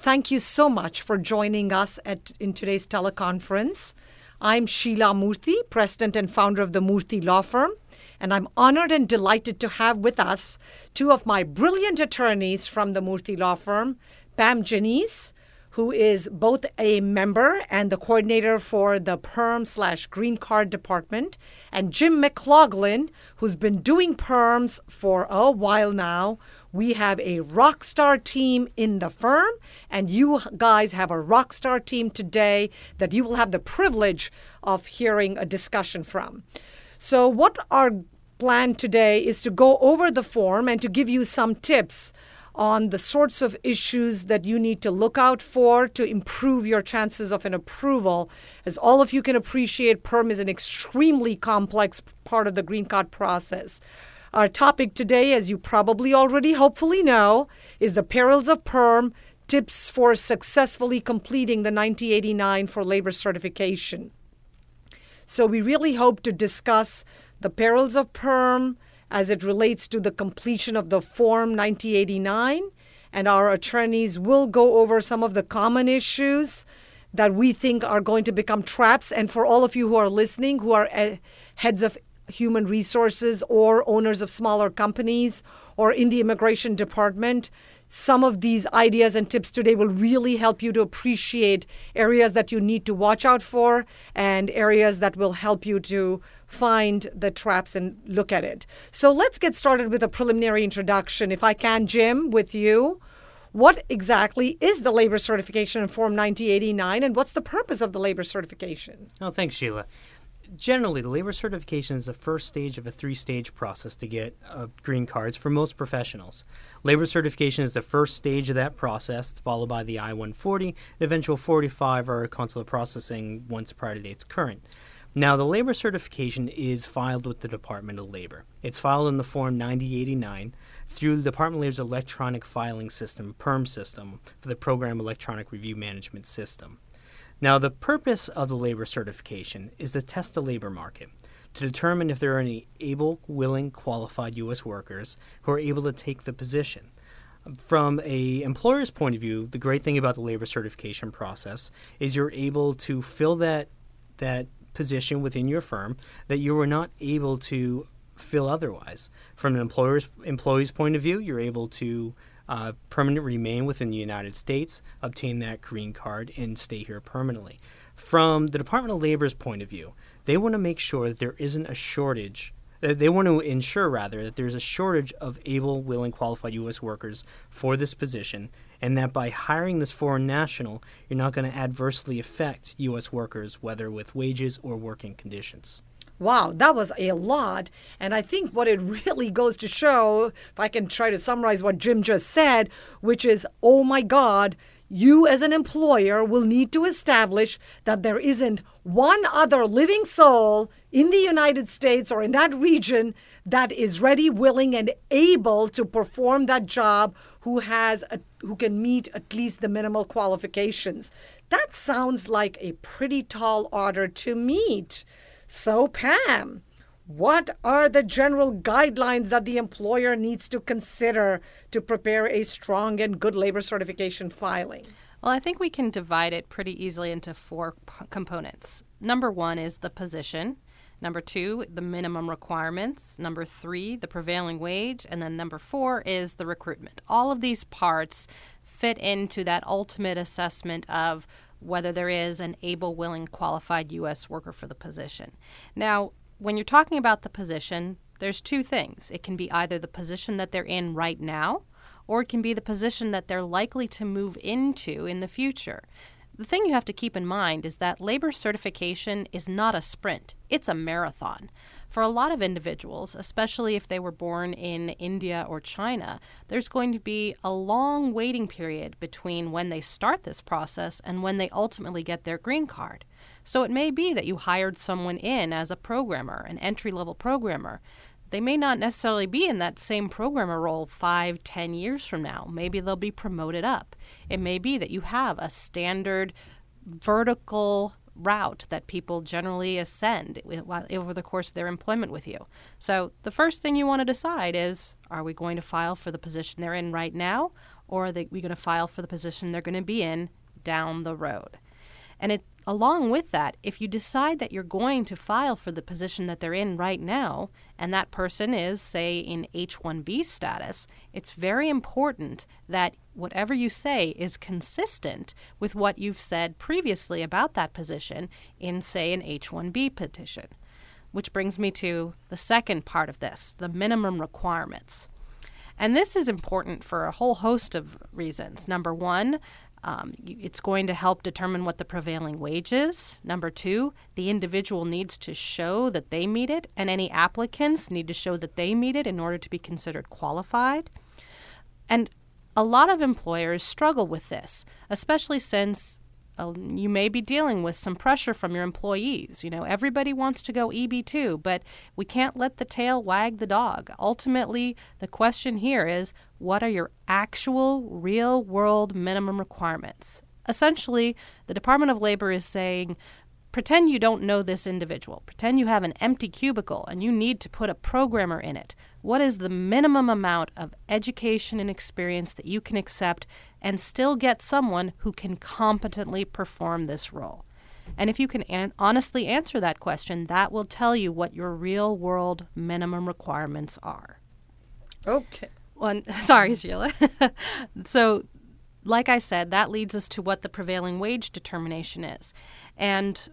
Thank you so much for joining us at, in today's teleconference. I'm Sheila Murthy, President and founder of the Murthy Law Firm, and I'm honored and delighted to have with us two of my brilliant attorneys from the Murthy Law Firm, Pam Genise, who is both a member and the coordinator for the perm slash green card department, and Jim McLaughlin, who's been doing perms for a while now, we have a rock star team in the firm, and you guys have a rock star team today that you will have the privilege of hearing a discussion from. So, what our plan today is to go over the form and to give you some tips on the sorts of issues that you need to look out for to improve your chances of an approval. As all of you can appreciate, PERM is an extremely complex part of the green card process. Our topic today, as you probably already hopefully know, is the perils of PERM tips for successfully completing the 9089 for labor certification. So, we really hope to discuss the perils of PERM as it relates to the completion of the Form 9089, and our attorneys will go over some of the common issues that we think are going to become traps. And for all of you who are listening, who are uh, heads of human resources or owners of smaller companies or in the immigration department, some of these ideas and tips today will really help you to appreciate areas that you need to watch out for and areas that will help you to find the traps and look at it. So let's get started with a preliminary introduction. If I can, Jim, with you. What exactly is the labor certification in Form 9089 and what's the purpose of the labor certification? Oh, thanks, Sheila generally, the labor certification is the first stage of a three stage process to get uh, green cards for most professionals. Labor certification is the first stage of that process, followed by the I 140, the eventual 45 or consular processing once priority date's current. Now, the labor certification is filed with the Department of Labor. It's filed in the Form 9089 through the Department of Labor's electronic filing system, PERM system, for the Program Electronic Review Management System. Now, the purpose of the labor certification is to test the labor market to determine if there are any able, willing, qualified U.S. workers who are able to take the position. From a employer's point of view, the great thing about the labor certification process is you're able to fill that that position within your firm that you were not able to fill otherwise. From an employer's employee's point of view, you're able to uh, permanent remain within the United States, obtain that green card, and stay here permanently. From the Department of Labor's point of view, they want to make sure that there isn't a shortage. Uh, they want to ensure, rather, that there's a shortage of able, willing, qualified U.S. workers for this position, and that by hiring this foreign national, you're not going to adversely affect U.S. workers, whether with wages or working conditions. Wow, that was a lot. And I think what it really goes to show, if I can try to summarize what Jim just said, which is, oh my God, you as an employer will need to establish that there isn't one other living soul in the United States or in that region that is ready, willing, and able to perform that job who has a, who can meet at least the minimal qualifications. That sounds like a pretty tall order to meet. So, Pam, what are the general guidelines that the employer needs to consider to prepare a strong and good labor certification filing? Well, I think we can divide it pretty easily into four p- components. Number one is the position. Number two, the minimum requirements. Number three, the prevailing wage. And then number four is the recruitment. All of these parts fit into that ultimate assessment of whether there is an able, willing, qualified U.S. worker for the position. Now, when you're talking about the position, there's two things. It can be either the position that they're in right now, or it can be the position that they're likely to move into in the future. The thing you have to keep in mind is that labor certification is not a sprint, it's a marathon. For a lot of individuals, especially if they were born in India or China, there's going to be a long waiting period between when they start this process and when they ultimately get their green card. So it may be that you hired someone in as a programmer, an entry level programmer. They may not necessarily be in that same programmer role five, ten years from now. Maybe they'll be promoted up. It may be that you have a standard vertical route that people generally ascend over the course of their employment with you. So the first thing you want to decide is are we going to file for the position they're in right now, or are they, we going to file for the position they're going to be in down the road? And it Along with that, if you decide that you're going to file for the position that they're in right now, and that person is, say, in H 1B status, it's very important that whatever you say is consistent with what you've said previously about that position in, say, an H 1B petition. Which brings me to the second part of this the minimum requirements. And this is important for a whole host of reasons. Number one, um, it's going to help determine what the prevailing wage is. Number two, the individual needs to show that they meet it, and any applicants need to show that they meet it in order to be considered qualified. And a lot of employers struggle with this, especially since uh, you may be dealing with some pressure from your employees. You know, everybody wants to go EB2, but we can't let the tail wag the dog. Ultimately, the question here is what are your actual real world minimum requirements? Essentially, the Department of Labor is saying pretend you don't know this individual. Pretend you have an empty cubicle and you need to put a programmer in it. What is the minimum amount of education and experience that you can accept and still get someone who can competently perform this role? And if you can an- honestly answer that question, that will tell you what your real world minimum requirements are. Okay. One, sorry, Sheila. so, like I said, that leads us to what the prevailing wage determination is. And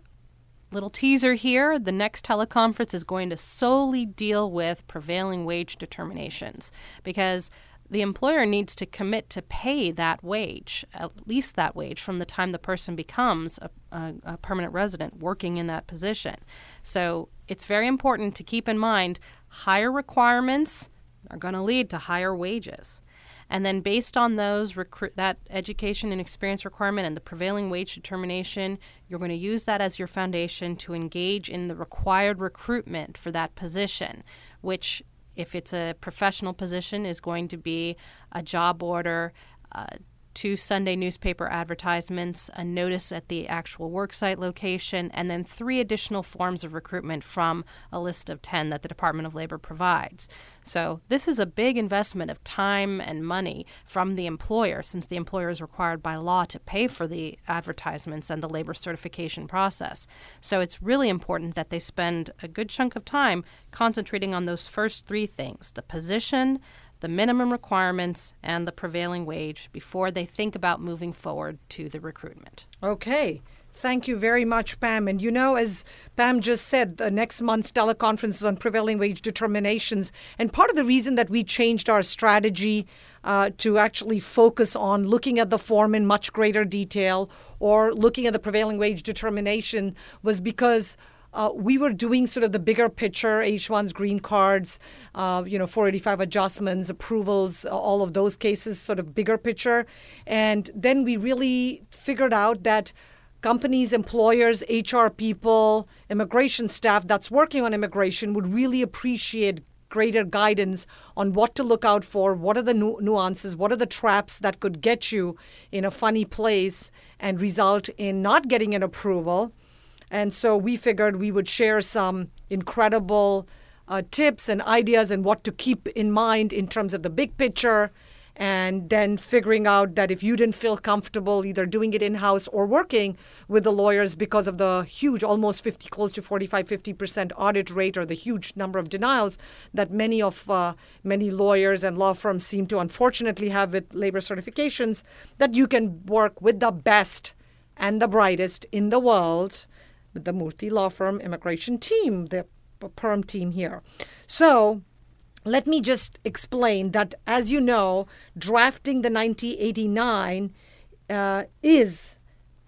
little teaser here the next teleconference is going to solely deal with prevailing wage determinations because the employer needs to commit to pay that wage, at least that wage, from the time the person becomes a, a, a, permanent resident working in that position. So it's very important to keep in mind higher requirements are going to lead to higher wages. And then, based on those recruit that education and experience requirement and the prevailing wage determination, you're going to use that as your foundation to engage in the required recruitment for that position, which, if it's a professional position, is going to be a job order. Uh, two Sunday newspaper advertisements, a notice at the actual worksite location, and then three additional forms of recruitment from a list of 10 that the Department of Labor provides. So, this is a big investment of time and money from the employer since the employer is required by law to pay for the advertisements and the labor certification process. So, it's really important that they spend a good chunk of time concentrating on those first three things the position, the minimum requirements and the prevailing wage before they think about moving forward to the recruitment. Okay. Thank you very much, Pam. And you know, as Pam just said, the next month's teleconference is on prevailing wage determinations. And part of the reason that we changed our strategy uh, to actually focus on looking at the form in much greater detail or looking at the prevailing wage determination was because uh, we were doing sort of the bigger picture H1s, green cards, uh, you know, 485 adjustments, approvals, all of those cases, sort of bigger picture. And then we really figured out that companies, employers, HR people, immigration staff that's working on immigration would really appreciate greater guidance on what to look out for, what are the nu- nuances, what are the traps that could get you in a funny place and result in not getting an approval and so we figured we would share some incredible uh, tips and ideas and what to keep in mind in terms of the big picture. And then figuring out that if you didn't feel comfortable either doing it in house or working with the lawyers because of the huge, almost 50, close to 45, 50% audit rate or the huge number of denials that many of uh, many lawyers and law firms seem to unfortunately have with labor certifications, that you can work with the best and the brightest in the world the Murthy Law Firm immigration team, the perm team here. So let me just explain that, as you know, drafting the 9089 uh, is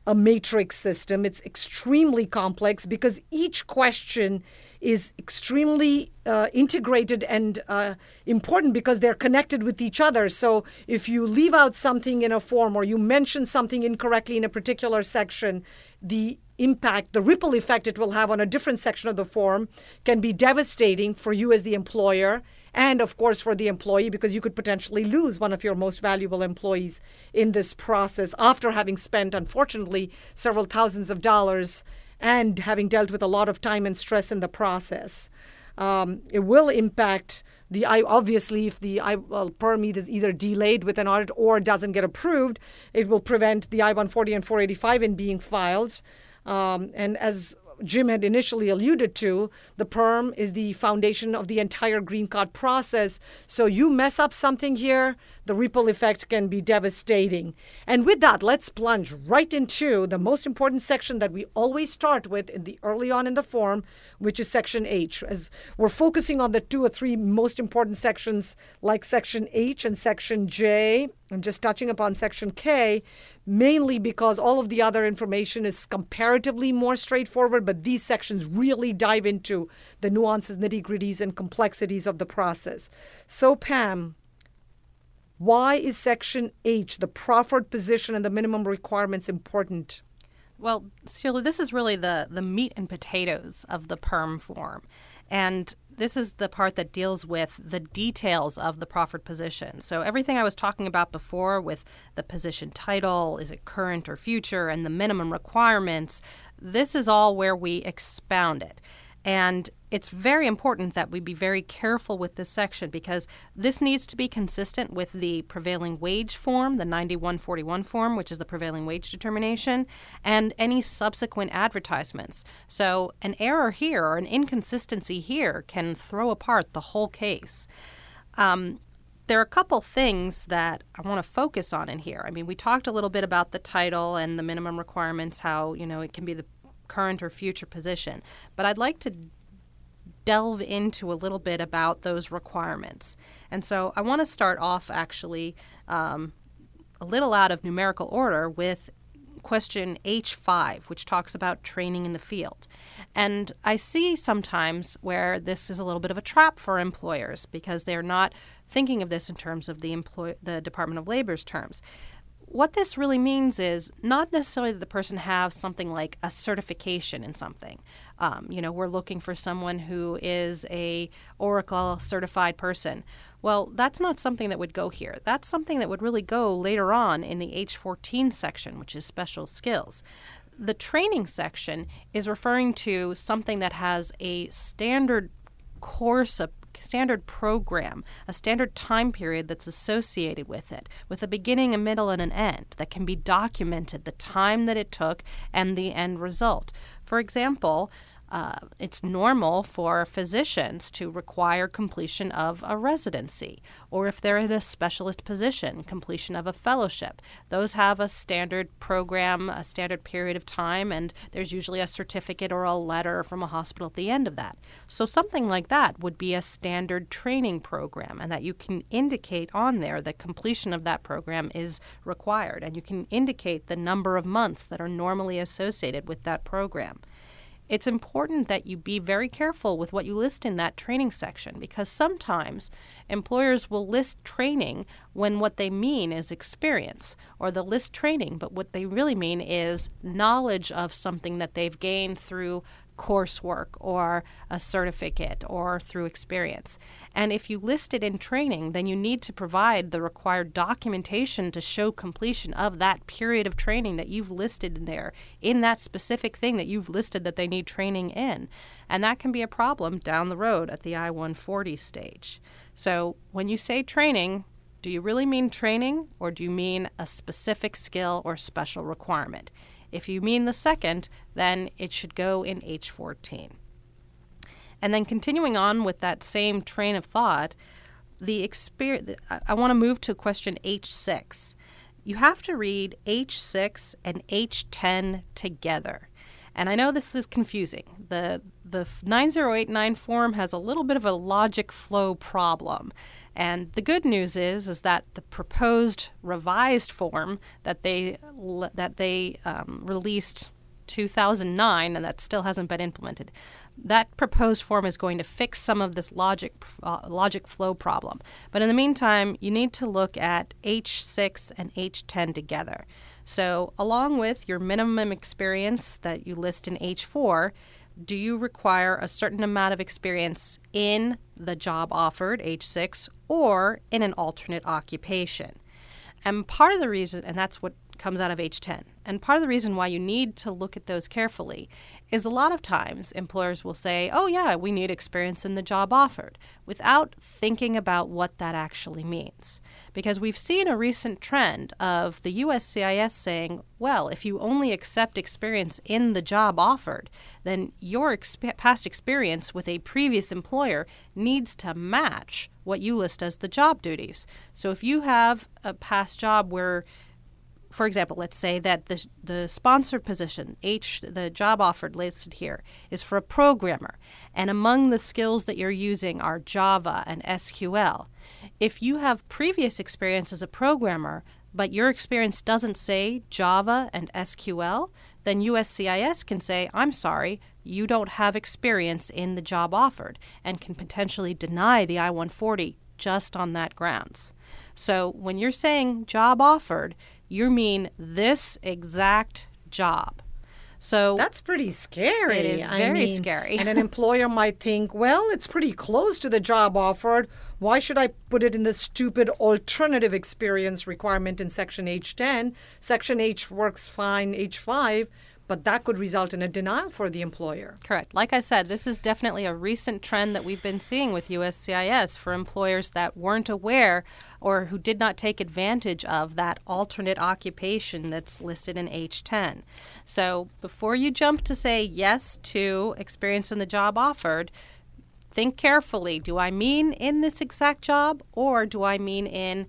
a matrix system. It's extremely complex because each question is extremely uh, integrated and uh, important because they're connected with each other. So if you leave out something in a form or you mention something incorrectly in a particular section, the impact, the ripple effect it will have on a different section of the form can be devastating for you as the employer and of course for the employee because you could potentially lose one of your most valuable employees in this process after having spent unfortunately several thousands of dollars and having dealt with a lot of time and stress in the process. Um, it will impact the I obviously if the I well, permit is either delayed with an audit or doesn't get approved, it will prevent the I-140 and 485 in being filed. Um, and as Jim had initially alluded to, the perm is the foundation of the entire green card process. So you mess up something here, the ripple effect can be devastating. And with that, let's plunge right into the most important section that we always start with in the early on in the form, which is section H. As we're focusing on the two or three most important sections like section H and section J, and just touching upon section K, mainly because all of the other information is comparatively more straightforward, but these sections really dive into the nuances, nitty gritties, and complexities of the process. So, Pam, why is Section H, the proffered position and the minimum requirements, important? Well, Sheila, this is really the, the meat and potatoes of the perm form. And this is the part that deals with the details of the proffered position. So, everything I was talking about before with the position title, is it current or future, and the minimum requirements, this is all where we expound it. And it's very important that we be very careful with this section because this needs to be consistent with the prevailing wage form, the 9141 form, which is the prevailing wage determination, and any subsequent advertisements. So, an error here or an inconsistency here can throw apart the whole case. Um, there are a couple things that I want to focus on in here. I mean, we talked a little bit about the title and the minimum requirements, how, you know, it can be the current or future position. But I'd like to delve into a little bit about those requirements. And so I want to start off actually um, a little out of numerical order with question H5, which talks about training in the field. And I see sometimes where this is a little bit of a trap for employers because they're not thinking of this in terms of the employ- the Department of Labor's terms what this really means is not necessarily that the person have something like a certification in something. Um, you know, we're looking for someone who is a Oracle certified person. Well, that's not something that would go here. That's something that would really go later on in the H14 section, which is special skills. The training section is referring to something that has a standard course of standard program, a standard time period that's associated with it, with a beginning, a middle, and an end that can be documented, the time that it took, and the end result. For example, uh, it's normal for physicians to require completion of a residency, or if they're in a specialist position, completion of a fellowship. Those have a standard program, a standard period of time, and there's usually a certificate or a letter from a hospital at the end of that. So, something like that would be a standard training program, and that you can indicate on there that completion of that program is required, and you can indicate the number of months that are normally associated with that program it's important that you be very careful with what you list in that training section because sometimes employers will list training when what they mean is experience, or they'll list training, but what they really mean is knowledge of something that they've gained through coursework or a certificate or through experience. And if you list it in training, then you need to provide the required documentation to show completion of that period of training that you've listed in there in that specific thing that you've listed that they need training in. And that can be a problem down the road at the I 140 stage. So when you say training, do you really mean training or do you mean a specific skill or special requirement? If you mean the second, then it should go in H14. And then continuing on with that same train of thought, the experience I want to move to question H6. You have to read H6 and H10 together. And I know this is confusing. The the 9089 form has a little bit of a logic flow problem. And the good news is is that the proposed revised form that they that they um, released 2009, and that still hasn't been implemented. That proposed form is going to fix some of this logic uh, logic flow problem. But in the meantime, you need to look at H6 and H10 together. So, along with your minimum experience that you list in H4, do you require a certain amount of experience in the job offered, H6, or in an alternate occupation? And part of the reason, and that's what comes out of H10. And part of the reason why you need to look at those carefully is a lot of times employers will say, oh, yeah, we need experience in the job offered, without thinking about what that actually means. Because we've seen a recent trend of the USCIS saying, well, if you only accept experience in the job offered, then your exp- past experience with a previous employer needs to match what you list as the job duties. So if you have a past job where for example, let's say that the, the sponsored position, H, the job offered listed here, is for a programmer, and among the skills that you're using are Java and SQL. If you have previous experience as a programmer, but your experience doesn't say Java and SQL, then USCIS can say, I'm sorry, you don't have experience in the job offered, and can potentially deny the I 140 just on that grounds. So when you're saying job offered, you mean this exact job. So that's pretty scary. It is very I mean, scary. and an employer might think, well, it's pretty close to the job offered. Why should I put it in the stupid alternative experience requirement in Section H10? Section H works fine, H5 but that could result in a denial for the employer. Correct. Like I said, this is definitely a recent trend that we've been seeing with USCIS for employers that weren't aware or who did not take advantage of that alternate occupation that's listed in H10. So before you jump to say yes to experience in the job offered, think carefully. Do I mean in this exact job or do I mean in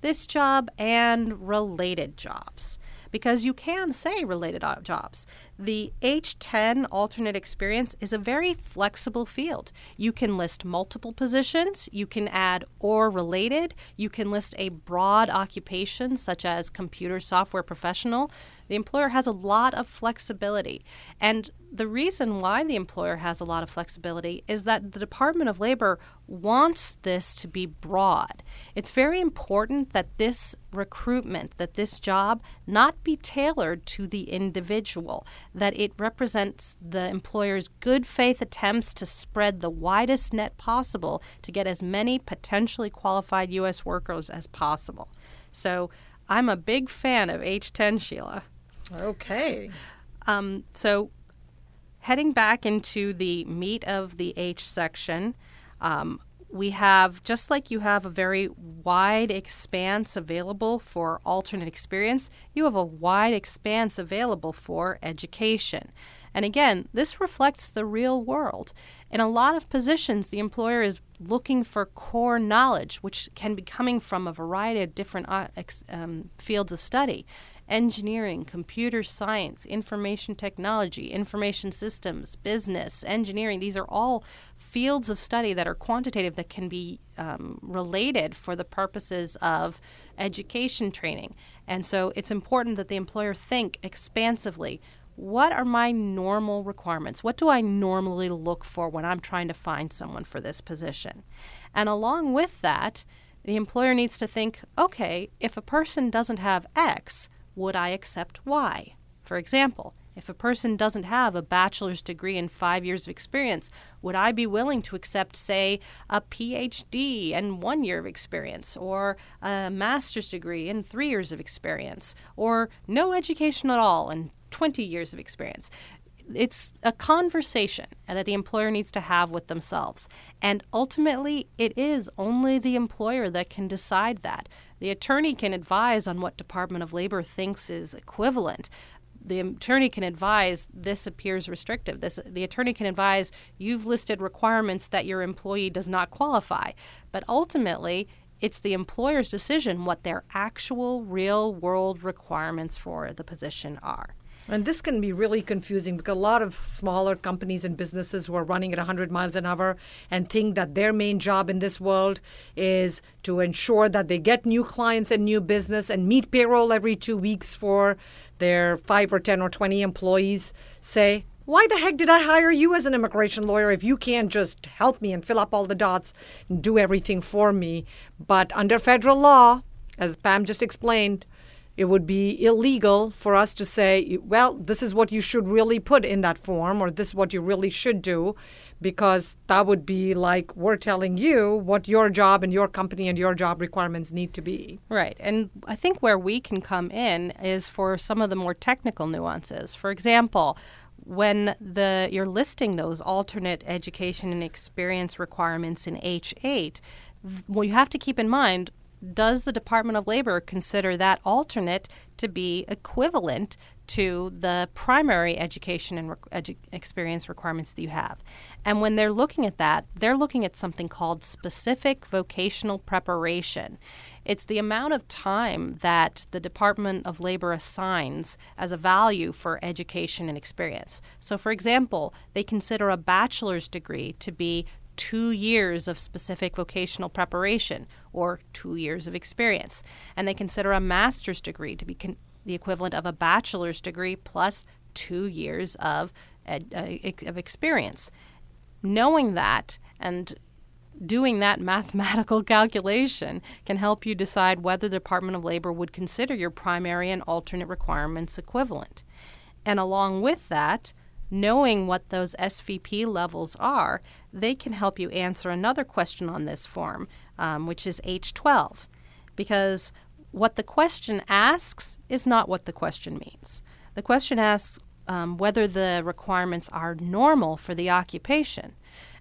this job and related jobs? Because you can say related jobs. The H10 alternate experience is a very flexible field. You can list multiple positions, you can add or related, you can list a broad occupation such as computer software professional. The employer has a lot of flexibility. And the reason why the employer has a lot of flexibility is that the Department of Labor wants this to be broad. It's very important that this recruitment, that this job not be tailored to the individual, that it represents the employer's good faith attempts to spread the widest net possible to get as many potentially qualified U.S. workers as possible. So I'm a big fan of H10, Sheila. Okay. Um, so heading back into the meat of the H section, um, we have just like you have a very wide expanse available for alternate experience, you have a wide expanse available for education. And again, this reflects the real world. In a lot of positions, the employer is looking for core knowledge, which can be coming from a variety of different uh, um, fields of study engineering, computer science, information technology, information systems, business, engineering. These are all fields of study that are quantitative that can be um, related for the purposes of education training. And so it's important that the employer think expansively what are my normal requirements? What do I normally look for when I'm trying to find someone for this position? And along with that, the employer needs to think okay, if a person doesn't have X, would I accept why? For example, if a person doesn't have a bachelor's degree and five years of experience, would I be willing to accept, say, a PhD and one year of experience, or a master's degree and three years of experience, or no education at all and 20 years of experience? It's a conversation that the employer needs to have with themselves. And ultimately, it is only the employer that can decide that. The attorney can advise on what Department of Labor thinks is equivalent. The attorney can advise this appears restrictive. This, the attorney can advise you've listed requirements that your employee does not qualify. But ultimately, it's the employer's decision what their actual real world requirements for the position are. And this can be really confusing because a lot of smaller companies and businesses who are running at 100 miles an hour and think that their main job in this world is to ensure that they get new clients and new business and meet payroll every two weeks for their 5 or 10 or 20 employees say, why the heck did I hire you as an immigration lawyer if you can't just help me and fill up all the dots and do everything for me? But under federal law, as Pam just explained, it would be illegal for us to say, well, this is what you should really put in that form, or this is what you really should do, because that would be like we're telling you what your job and your company and your job requirements need to be. Right. And I think where we can come in is for some of the more technical nuances. For example, when the you're listing those alternate education and experience requirements in H8, well, you have to keep in mind does the Department of Labor consider that alternate to be equivalent to the primary education and edu- experience requirements that you have? And when they're looking at that, they're looking at something called specific vocational preparation. It's the amount of time that the Department of Labor assigns as a value for education and experience. So, for example, they consider a bachelor's degree to be two years of specific vocational preparation or two years of experience. And they consider a master's degree to be con- the equivalent of a bachelor's degree plus two years of, ed- uh, of experience. Knowing that and doing that mathematical calculation can help you decide whether the Department of Labor would consider your primary and alternate requirements equivalent. And along with that, knowing what those SVP levels are, they can help you answer another question on this form, um, which is H12. Because what the question asks is not what the question means. The question asks um, whether the requirements are normal for the occupation.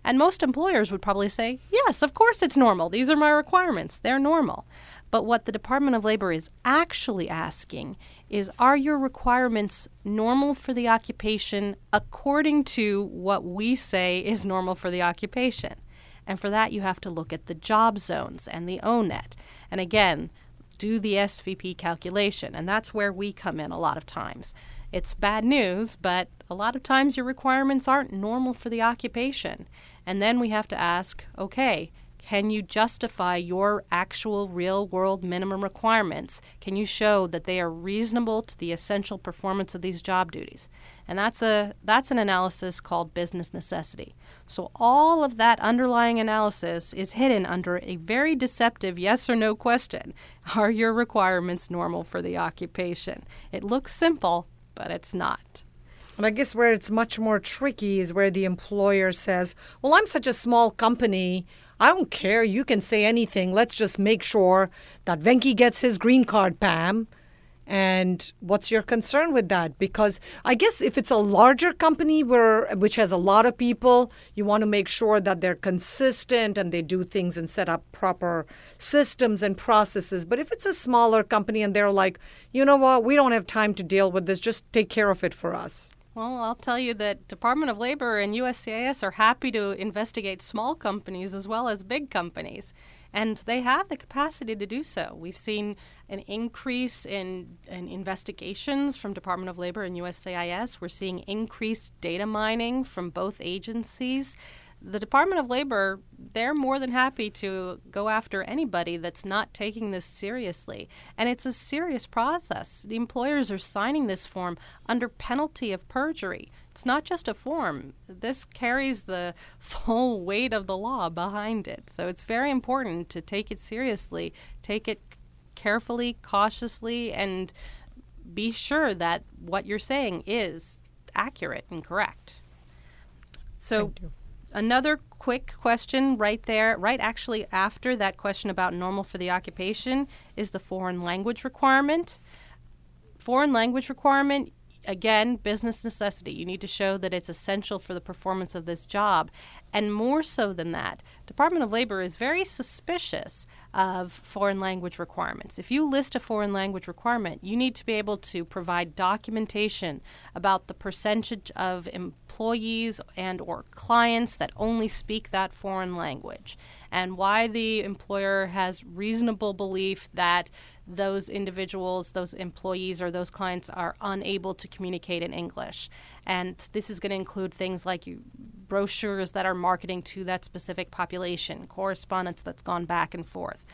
And most employers would probably say, yes, of course it's normal. These are my requirements. They're normal. But what the Department of Labor is actually asking is are your requirements normal for the occupation according to what we say is normal for the occupation? And for that, you have to look at the job zones and the ONET. And again, do the SVP calculation. And that's where we come in a lot of times. It's bad news, but a lot of times your requirements aren't normal for the occupation. And then we have to ask okay, can you justify your actual real world minimum requirements? Can you show that they are reasonable to the essential performance of these job duties? And that's a that's an analysis called business necessity. So all of that underlying analysis is hidden under a very deceptive yes or no question. Are your requirements normal for the occupation? It looks simple, but it's not. And I guess where it's much more tricky is where the employer says, Well, I'm such a small company. I don't care. You can say anything. Let's just make sure that Venki gets his green card, Pam. And what's your concern with that? Because I guess if it's a larger company where which has a lot of people, you want to make sure that they're consistent and they do things and set up proper systems and processes. But if it's a smaller company and they're like, you know what, we don't have time to deal with this, just take care of it for us. Well, I'll tell you that Department of Labor and USCIS are happy to investigate small companies as well as big companies, and they have the capacity to do so. We've seen an increase in, in investigations from Department of Labor and USCIS. We're seeing increased data mining from both agencies the Department of Labor, they're more than happy to go after anybody that's not taking this seriously. And it's a serious process. The employers are signing this form under penalty of perjury. It's not just a form, this carries the full weight of the law behind it. So it's very important to take it seriously, take it carefully, cautiously, and be sure that what you're saying is accurate and correct. So Another quick question right there, right actually after that question about normal for the occupation, is the foreign language requirement. Foreign language requirement, again, business necessity. You need to show that it's essential for the performance of this job. And more so than that, Department of Labor is very suspicious of foreign language requirements. If you list a foreign language requirement, you need to be able to provide documentation about the percentage of employees and or clients that only speak that foreign language and why the employer has reasonable belief that those individuals, those employees, or those clients are unable to communicate in English. And this is going to include things like you, brochures that are marketing to that specific population, correspondence that's gone back and forth.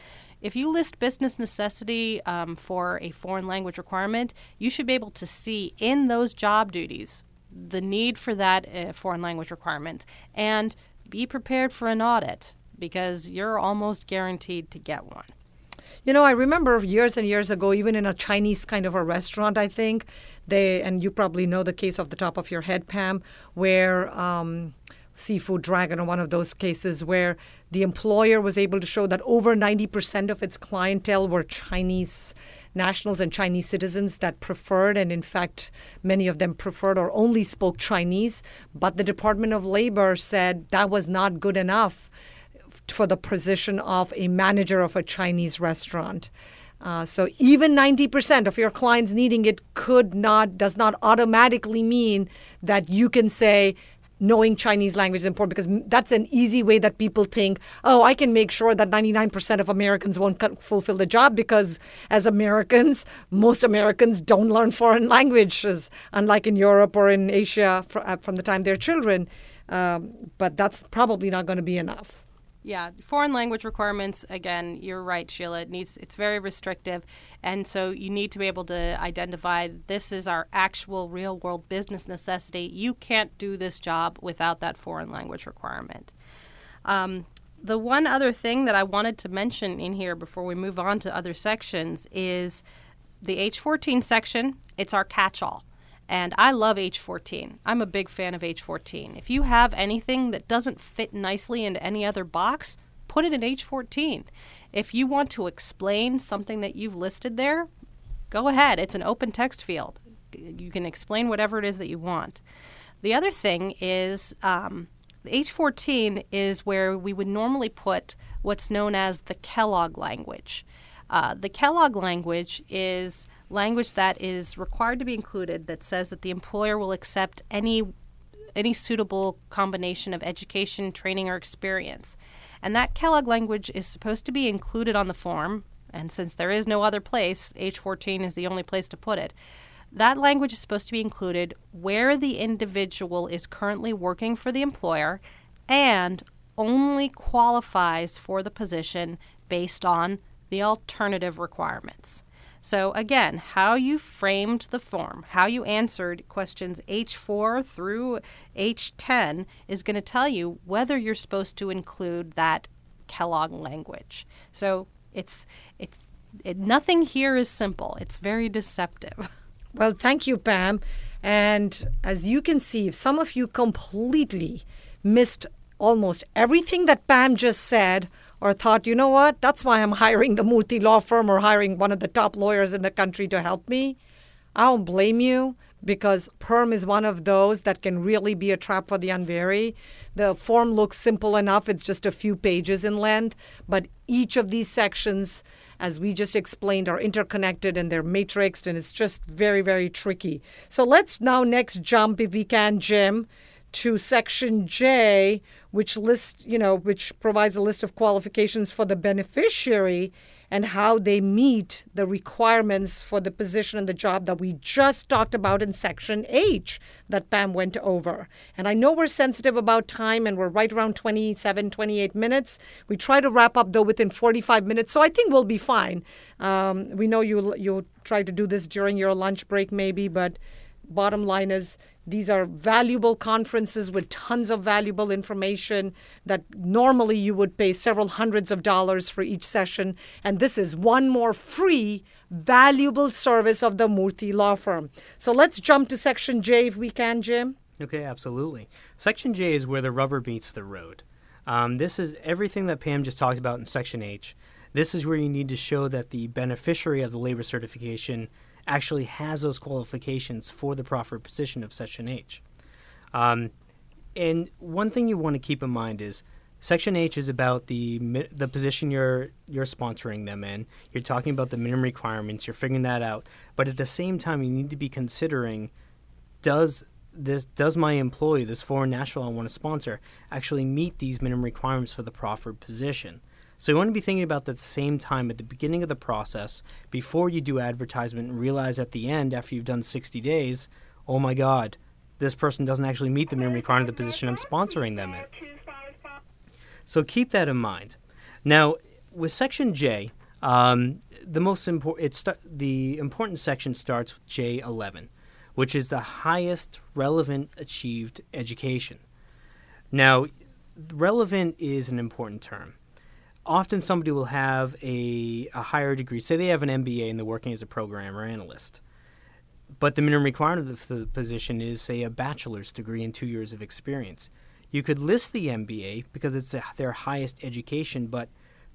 If you list business necessity um, for a foreign language requirement, you should be able to see in those job duties the need for that uh, foreign language requirement and be prepared for an audit because you're almost guaranteed to get one. You know, I remember years and years ago, even in a Chinese kind of a restaurant, I think they, and you probably know the case off the top of your head, Pam, where um, Seafood Dragon or one of those cases where the employer was able to show that over 90% of its clientele were Chinese nationals and Chinese citizens that preferred, and in fact, many of them preferred or only spoke Chinese. But the Department of Labor said that was not good enough for the position of a manager of a Chinese restaurant. Uh, so even 90% of your clients needing it could not does not automatically mean that you can say knowing Chinese language is important because that's an easy way that people think, oh, I can make sure that 99% of Americans won't fulfill the job because as Americans, most Americans don't learn foreign languages, unlike in Europe or in Asia uh, from the time they're children. Um, but that's probably not going to be enough. Yeah, foreign language requirements. Again, you're right, Sheila. It needs it's very restrictive, and so you need to be able to identify this is our actual real world business necessity. You can't do this job without that foreign language requirement. Um, the one other thing that I wanted to mention in here before we move on to other sections is the H14 section. It's our catch-all. And I love H14. I'm a big fan of H14. If you have anything that doesn't fit nicely into any other box, put it in H14. If you want to explain something that you've listed there, go ahead. It's an open text field. You can explain whatever it is that you want. The other thing is um, H14 is where we would normally put what's known as the Kellogg language. Uh, the Kellogg language is language that is required to be included that says that the employer will accept any any suitable combination of education, training, or experience. And that Kellogg language is supposed to be included on the form, and since there is no other place, H14 is the only place to put it. That language is supposed to be included where the individual is currently working for the employer and only qualifies for the position based on the alternative requirements. So, again, how you framed the form, how you answered questions H4 through H10 is going to tell you whether you're supposed to include that Kellogg language. So, it's, it's, it, nothing here is simple, it's very deceptive. Well, thank you, Pam. And as you can see, if some of you completely missed almost everything that Pam just said, or thought, you know what, that's why I'm hiring the Murthy law firm or hiring one of the top lawyers in the country to help me, I don't blame you because perm is one of those that can really be a trap for the unwary. The form looks simple enough, it's just a few pages in length, but each of these sections, as we just explained, are interconnected and they're matrixed, and it's just very, very tricky. So let's now next jump, if we can, Jim, to section J, which lists, you know, which provides a list of qualifications for the beneficiary and how they meet the requirements for the position and the job that we just talked about in section H that Pam went over. And I know we're sensitive about time and we're right around 27, 28 minutes. We try to wrap up though within 45 minutes, so I think we'll be fine. Um, we know you you try to do this during your lunch break maybe, but bottom line is these are valuable conferences with tons of valuable information that normally you would pay several hundreds of dollars for each session. And this is one more free, valuable service of the Murthy Law Firm. So let's jump to Section J if we can, Jim. Okay, absolutely. Section J is where the rubber meets the road. Um, this is everything that Pam just talked about in Section H. This is where you need to show that the beneficiary of the labor certification actually has those qualifications for the proffered position of Section H. Um, and one thing you want to keep in mind is Section H is about the the position you're you're sponsoring them in. You're talking about the minimum requirements. You're figuring that out. But at the same time, you need to be considering does this does my employee, this foreign national I want to sponsor, actually meet these minimum requirements for the proffered position? So you want to be thinking about that same time at the beginning of the process before you do advertisement and realize at the end after you've done 60 days, oh my God, this person doesn't actually meet the minimum requirement of the position I'm sponsoring them in. So keep that in mind. Now, with Section J, um, the most important it's st- the important section starts with J11, which is the highest relevant achieved education. Now, relevant is an important term. Often somebody will have a, a higher degree, say they have an MBA and they're working as a programmer analyst. But the minimum requirement for the position is, say, a bachelor's degree and two years of experience. You could list the MBA because it's a, their highest education, but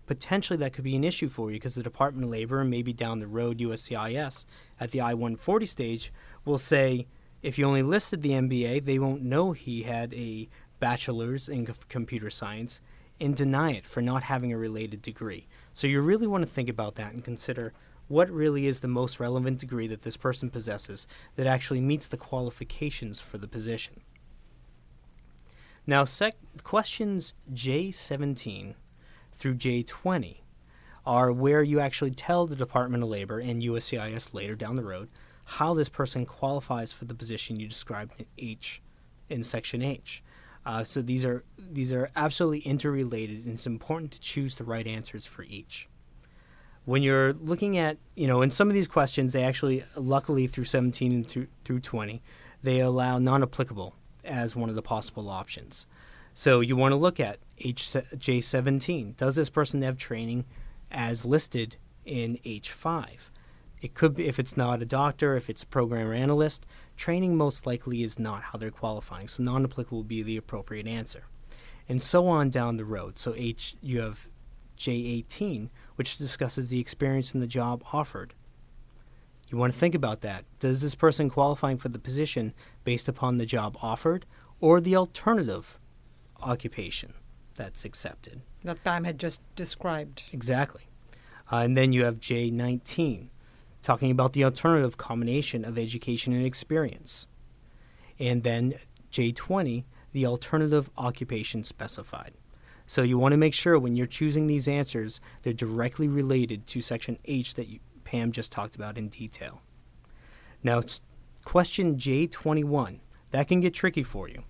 potentially that could be an issue for you because the Department of Labor and maybe down the road USCIS at the I 140 stage will say if you only listed the MBA, they won't know he had a bachelor's in computer science and deny it for not having a related degree. So you really want to think about that and consider what really is the most relevant degree that this person possesses that actually meets the qualifications for the position. Now, sec- questions J17 through J20 are where you actually tell the Department of Labor and USCIS later down the road how this person qualifies for the position you described in H, in Section H. Uh, so these are these are absolutely interrelated, and it's important to choose the right answers for each when you're looking at, you know, in some of these questions, they actually, luckily through 17 and through, through 20, they allow non applicable as one of the possible options. So you want to look at HJ17. Does this person have training as listed in H5? It could be, if it's not a doctor, if it's a programmer analyst, training most likely is not how they're qualifying. So non applicable would be the appropriate answer. And so on down the road. So H, you have J18, which discusses the experience in the job offered. You want to think about that. Does this person qualifying for the position based upon the job offered or the alternative occupation that's accepted? That Pam had just described. Exactly. Uh, and then you have J19, talking about the alternative combination of education and experience. And then J20, the alternative occupation specified. So you want to make sure when you're choosing these answers, they're directly related to section H that you, Pam just talked about in detail. Now, question J21. That can get tricky for you.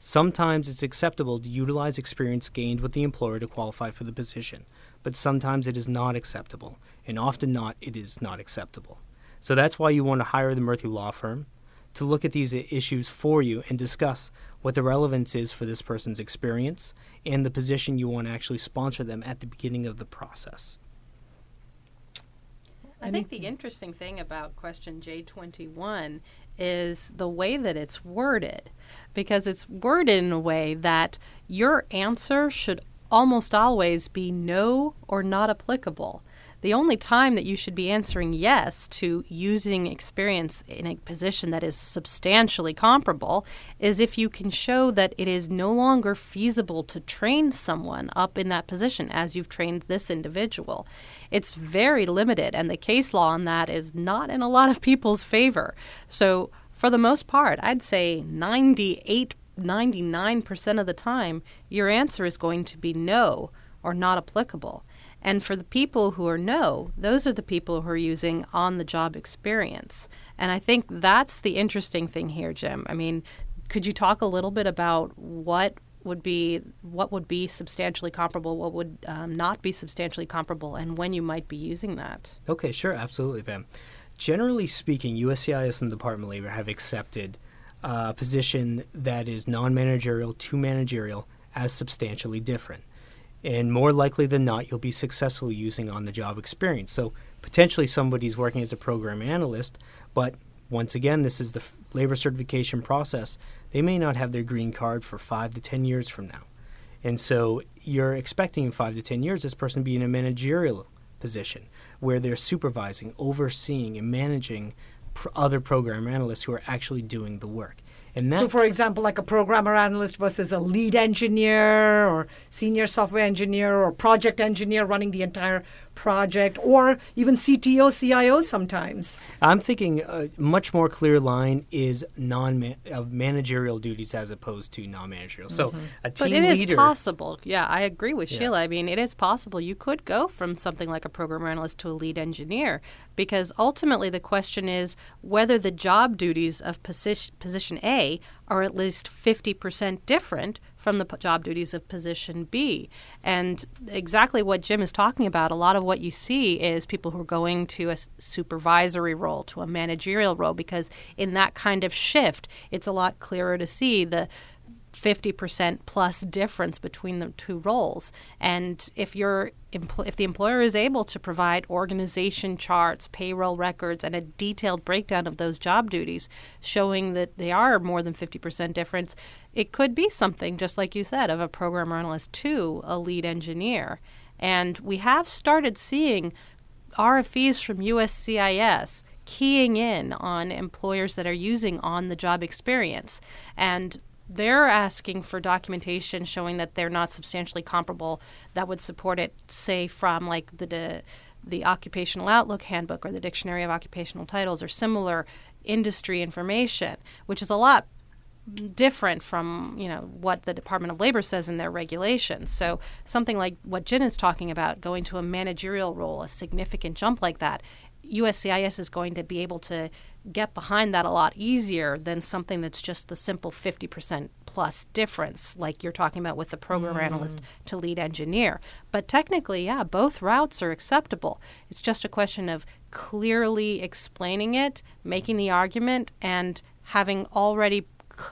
Sometimes it's acceptable to utilize experience gained with the employer to qualify for the position, but sometimes it is not acceptable, and often not it is not acceptable. So that's why you want to hire the Murthy Law Firm to look at these issues for you and discuss what the relevance is for this person's experience and the position you want to actually sponsor them at the beginning of the process. I think the interesting thing about question J21 is the way that it's worded, because it's worded in a way that your answer should almost always be no or not applicable. The only time that you should be answering yes to using experience in a position that is substantially comparable is if you can show that it is no longer feasible to train someone up in that position as you've trained this individual. It's very limited, and the case law on that is not in a lot of people's favor. So, for the most part, I'd say 98 99% of the time, your answer is going to be no or not applicable. And for the people who are no, those are the people who are using on the job experience. And I think that's the interesting thing here, Jim. I mean, could you talk a little bit about what would be what would be substantially comparable, what would um, not be substantially comparable, and when you might be using that? Okay, sure, absolutely, Pam. Generally speaking, USCIS and the Department of Labor have accepted a position that is non-managerial to managerial as substantially different and more likely than not, you'll be successful using on the job experience. So potentially somebody's working as a program analyst, but once again, this is the labor certification process. They may not have their green card for five to 10 years from now. And so you're expecting in five to 10 years this person be in a managerial position where they're supervising, overseeing, and managing pr- other program analysts who are actually doing the work. So, for example, like a programmer analyst versus a lead engineer or senior software engineer or project engineer running the entire project or even CTO, CIO sometimes. I'm thinking a much more clear line is non of managerial duties as opposed to non-managerial. So mm-hmm. a team But it is leader. possible. Yeah, I agree with Yeah. Sheila. I mean, it is possible you could go from something like a programmer analyst to a lead engineer because ultimately the question is whether the job duties of position, position A are at least 50% different from the job duties of position B. And exactly what Jim is talking about, a lot of what you see is people who are going to a supervisory role, to a managerial role, because in that kind of shift, it's a lot clearer to see the 50% plus difference between the two roles. And if you're if the employer is able to provide organization charts, payroll records, and a detailed breakdown of those job duties showing that they are more than 50% difference, it could be something, just like you said, of a programmer analyst to a lead engineer. And we have started seeing RFEs from USCIS keying in on employers that are using on the job experience. And they're asking for documentation showing that they're not substantially comparable that would support it, say, from like the, the the Occupational Outlook Handbook or the Dictionary of Occupational Titles or similar industry information, which is a lot different from you know what the Department of Labor says in their regulations. So something like what Jen is talking about, going to a managerial role, a significant jump like that, USCIS is going to be able to get behind that a lot easier than something that's just the simple 50% plus difference, like you're talking about with the program mm. analyst to lead engineer. But technically, yeah, both routes are acceptable. It's just a question of clearly explaining it, making the argument, and having already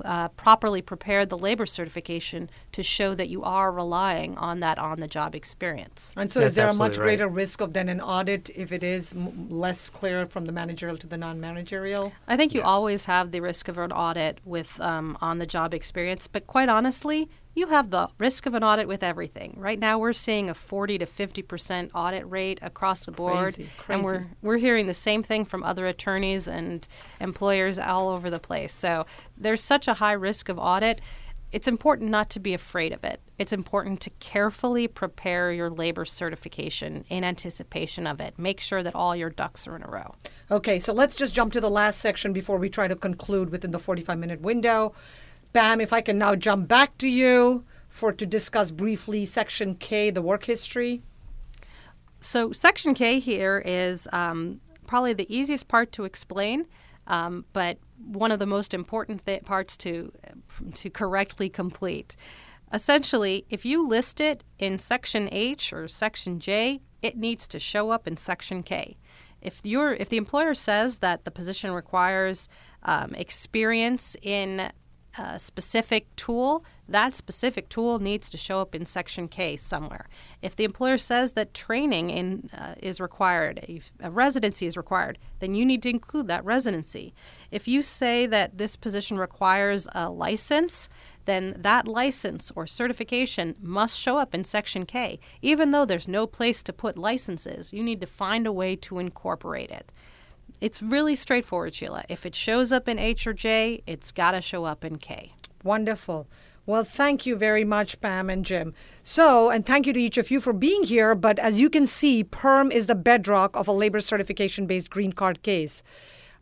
uh, properly prepared the labor certification to show that you are relying on that on the job experience. And so, That's is there a much absolutely right. greater risk of then an audit if it is m- less clear from the managerial to the non-managerial? I think you Yes. always have the risk of an audit with um, on the job experience, but quite honestly, you have the risk of an audit with everything. Right now, we're seeing a 40 to 50 percent audit rate across the board, Crazy, and we're we're hearing the same thing from other attorneys and employers all over the place. So there's such a high risk of audit. It's important not to be afraid of it. It's important to carefully prepare your labor certification in anticipation of it. Make sure that all your ducks are in a row. Okay, so let's just jump to the last section before we try to conclude within the 45 minute window. Pam, if I can now jump back to you for to discuss briefly section K, the work history. So, Section K here is um, probably the easiest part to explain, um, but one of the most important th- parts to to correctly complete. Essentially, if you list it in Section H or Section J, it needs to show up in Section K. If you're if the employer says that the position requires um, experience in a specific tool, that specific tool needs to show up in Section K somewhere. If the employer says that training in, uh, is required, a residency is required, then you need to include that residency. If you say that this position requires a license, then that license or certification must show up in Section K. Even though there's no place to put licenses, you need to find a way to incorporate it. It's really straightforward, Sheila. If it shows up in H or J, it's got to show up in K. Wonderful. Well, thank you very much, Pam and Jim. So, and thank you to each of you for being here. But as you can see, PERM is the bedrock of a labor certification based green card case.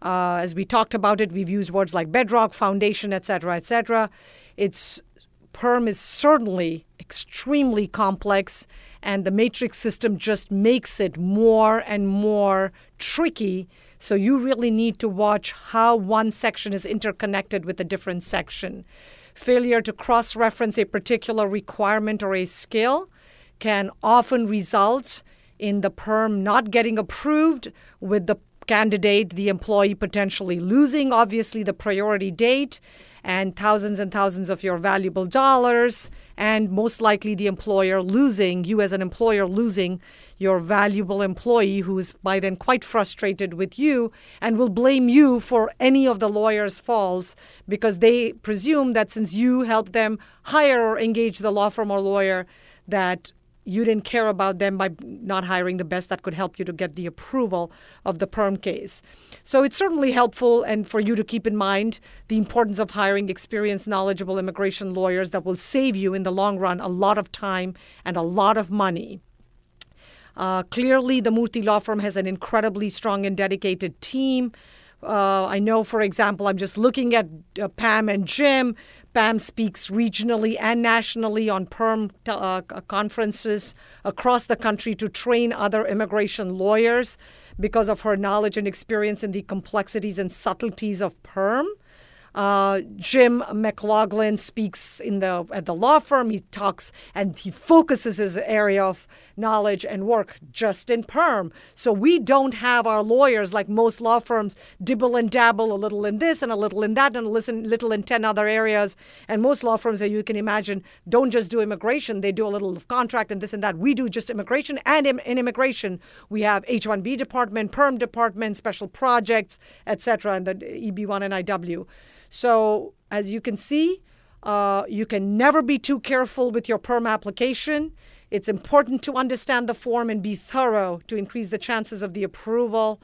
Uh, as we talked about it, we've used words like bedrock, foundation, etc., etc. It's PERM is certainly extremely complex, and the matrix system just makes it more and more tricky. So you really need to watch how one section is interconnected with a different section. Failure to cross reference a particular requirement or a skill can often result in the perm not getting approved with the candidate, the employee potentially losing, obviously, the priority date and thousands and thousands of your valuable dollars, and most likely the employer losing, you as an employer losing your valuable employee who is by then quite frustrated with you and will blame you for any of the lawyer's faults because they presume that since you helped them hire or engage the law firm or lawyer, that you didn't care about them by not hiring the best that could help you to get the approval of the perm case. So it's certainly helpful and for you to keep in mind the importance of hiring experienced, knowledgeable immigration lawyers that will save you in the long run a lot of time and a lot of money. Uh, clearly, the Murthy Law Firm has an incredibly strong and dedicated team. Uh, I know, for example, I'm just looking at uh, Pam and Jim. Pam speaks regionally and nationally on perm uh, conferences across the country to train other immigration lawyers because of her knowledge and experience in the complexities and subtleties of perm. Uh, Jim McLaughlin speaks in the at the law firm. He talks and he focuses his area of knowledge and work just in perm. So we don't have our lawyers like most law firms dibble and dabble a little in this and a little in that and a little in ten other areas. And most law firms that you can imagine don't just do immigration; they do a little of contract and this and that. We do just immigration, and in, in immigration we have H-1B department, perm department, special projects, etc., and the EB1 and IW. So, as you can see, uh, you can never be too careful with your perm application. It's important to understand the form and be thorough to increase the chances of the approval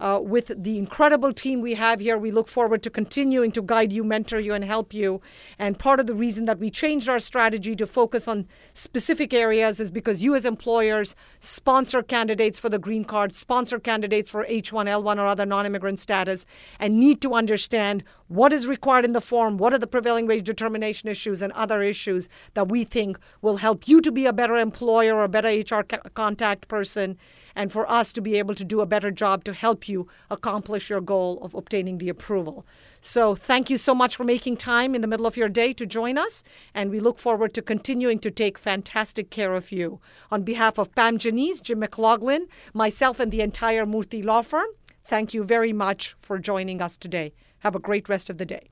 uh, with the incredible team we have here. We look forward to continuing to guide you, mentor you, and help you. And part of the reason that we changed our strategy to focus on specific areas is because you, as employers, sponsor candidates for the green card, sponsor candidates for H1L1 or other non immigrant status, and need to understand what is required in the form, what are the prevailing wage determination issues, and other issues that we think will help you to be a better employer or a better HR contact person and for us to be able to do a better job to help you accomplish your goal of obtaining the approval. So, thank you so much for making time in the middle of your day to join us, and we look forward to continuing to take fantastic care of you. On behalf of Pam Genise, Jim McLaughlin, myself, and the entire Murthy Law Firm, thank you very much for joining us today. Have a great rest of the day.